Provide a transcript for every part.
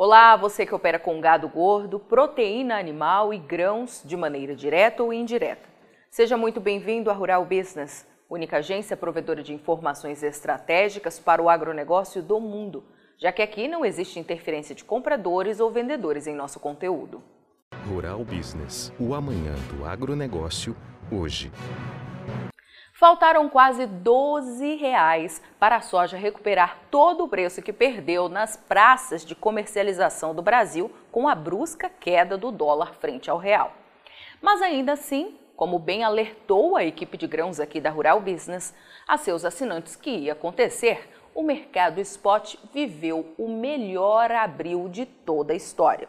Olá, você que opera com gado gordo, proteína animal e grãos de maneira direta ou indireta. Seja muito bem-vindo à Rural Business, única agência provedora de informações estratégicas para o agronegócio do mundo, já que aqui não existe interferência de compradores ou vendedores em nosso conteúdo. Rural Business, o amanhã do agronegócio, hoje. Faltaram quase 12 reais para a soja recuperar todo o preço que perdeu nas praças de comercialização do Brasil com a brusca queda do dólar frente ao real. Mas ainda assim, como bem alertou a equipe de grãos aqui da Rural Business, a seus assinantes que ia acontecer, o mercado spot viveu o melhor abril de toda a história.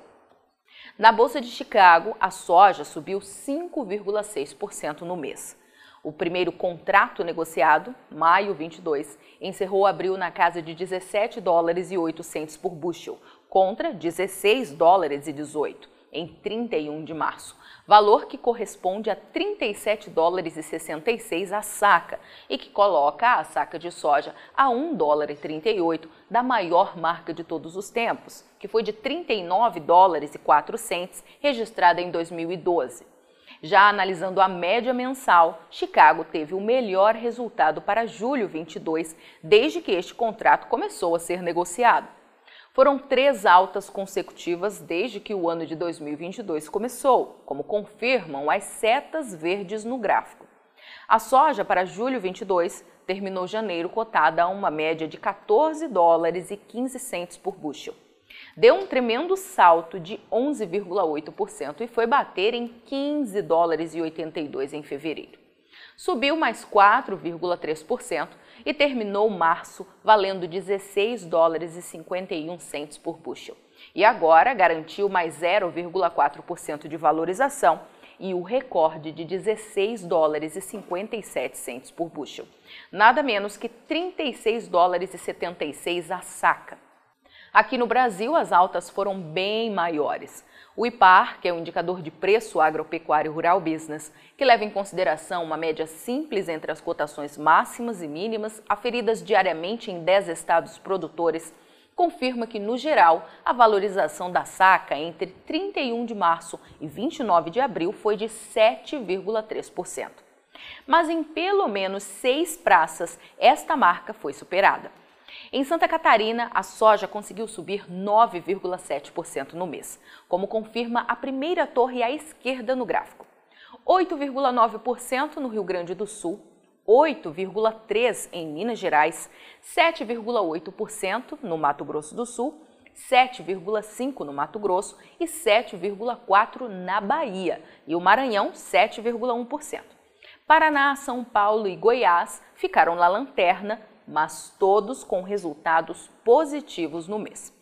Na Bolsa de Chicago, a soja subiu 5,6% no mês. O primeiro contrato negociado, maio 22, encerrou abril na casa de 17 dólares e 8 centos por bushel, contra 16 dólares e 18 em 31 de março, valor que corresponde a 37 dólares e 66 a saca e que coloca a saca de soja a 1 dólar e 38 da maior marca de todos os tempos, que foi de 39 dólares e 4 centes registrada em 2012. Já analisando a média mensal, Chicago teve o melhor resultado para julho 22 desde que este contrato começou a ser negociado. Foram três altas consecutivas desde que o ano de 2022 começou, como confirmam as setas verdes no gráfico. A soja para julho 22 terminou janeiro cotada a uma média de 14 dólares e 15 centos por bushel deu um tremendo salto de 11,8% e foi bater em 15 dólares e 82 em fevereiro. Subiu mais 4,3% e terminou março valendo 16 dólares e 51 centos por bushel. E agora garantiu mais 0,4% de valorização e o recorde de 16 dólares e 57 centos por bushel. Nada menos que 36 dólares e 76 a saca. Aqui no Brasil, as altas foram bem maiores. O IPAR, que é o indicador de preço agropecuário rural business, que leva em consideração uma média simples entre as cotações máximas e mínimas aferidas diariamente em 10 estados produtores, confirma que, no geral, a valorização da saca entre 31 de março e 29 de abril foi de 7,3%. Mas em pelo menos seis praças, esta marca foi superada. Em Santa Catarina, a soja conseguiu subir 9,7% no mês, como confirma a primeira torre à esquerda no gráfico. 8,9% no Rio Grande do Sul, 8,3% em Minas Gerais, 7,8% no Mato Grosso do Sul, 7,5% no Mato Grosso e 7,4% na Bahia, e o Maranhão, 7,1%. Paraná, São Paulo e Goiás ficaram na lanterna mas todos com resultados positivos no mês.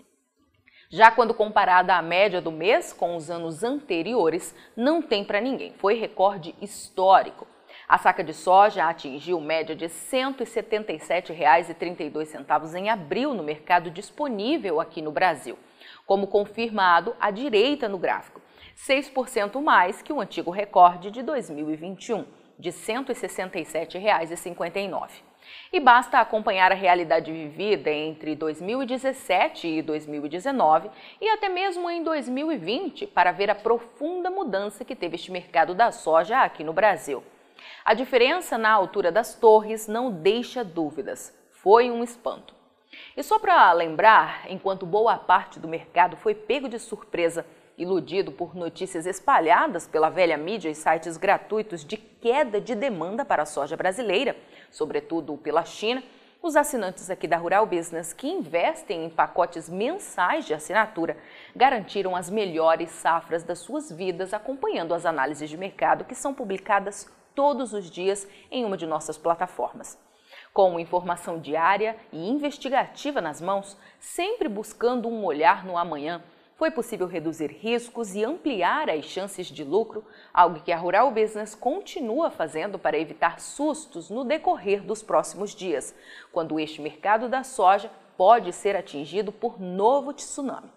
Já quando comparada à média do mês com os anos anteriores, não tem para ninguém, foi recorde histórico. A saca de soja atingiu média de R$ 177,32 em abril no mercado disponível aqui no Brasil, como confirmado à direita no gráfico, 6% mais que o antigo recorde de 2021, de R$ 167,59. E basta acompanhar a realidade vivida entre 2017 e 2019 e até mesmo em 2020 para ver a profunda mudança que teve este mercado da soja aqui no Brasil. A diferença na altura das torres não deixa dúvidas. Foi um espanto. E só para lembrar, enquanto boa parte do mercado foi pego de surpresa iludido por notícias espalhadas pela velha mídia e sites gratuitos de queda de demanda para a soja brasileira, sobretudo pela China, os assinantes aqui da Rural Business que investem em pacotes mensais de assinatura garantiram as melhores safras das suas vidas acompanhando as análises de mercado que são publicadas todos os dias em uma de nossas plataformas. Com informação diária e investigativa nas mãos, sempre buscando um olhar no amanhã, foi possível reduzir riscos e ampliar as chances de lucro, algo que a Rural Business continua fazendo para evitar sustos no decorrer dos próximos dias, quando este mercado da soja pode ser atingido por novo tsunami.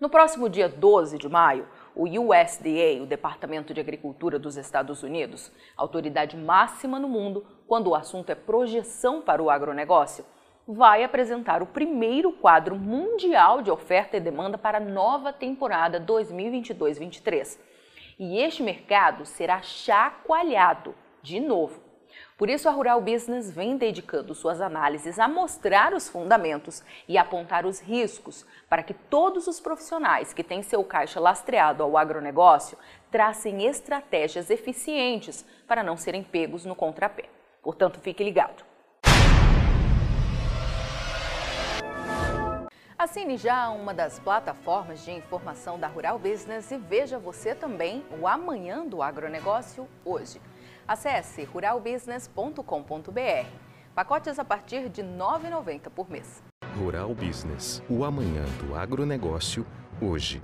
No próximo dia 12 de maio, o USDA, o Departamento de Agricultura dos Estados Unidos, autoridade máxima no mundo quando o assunto é projeção para o agronegócio, vai apresentar o primeiro quadro mundial de oferta e demanda para a nova temporada 2022-23. E este mercado será chacoalhado de novo. Por isso, a Rural Business vem dedicando suas análises a mostrar os fundamentos e apontar os riscos para que todos os profissionais que têm seu caixa lastreado ao agronegócio tracem estratégias eficientes para não serem pegos no contrapé. Portanto, fique ligado. Assine já uma das plataformas de informação da Rural Business e veja você também o Amanhã do Agronegócio hoje. Acesse ruralbusiness.com.br. Pacotes a partir de R$ 9,90 por mês. Rural Business, o amanhã do agronegócio, hoje.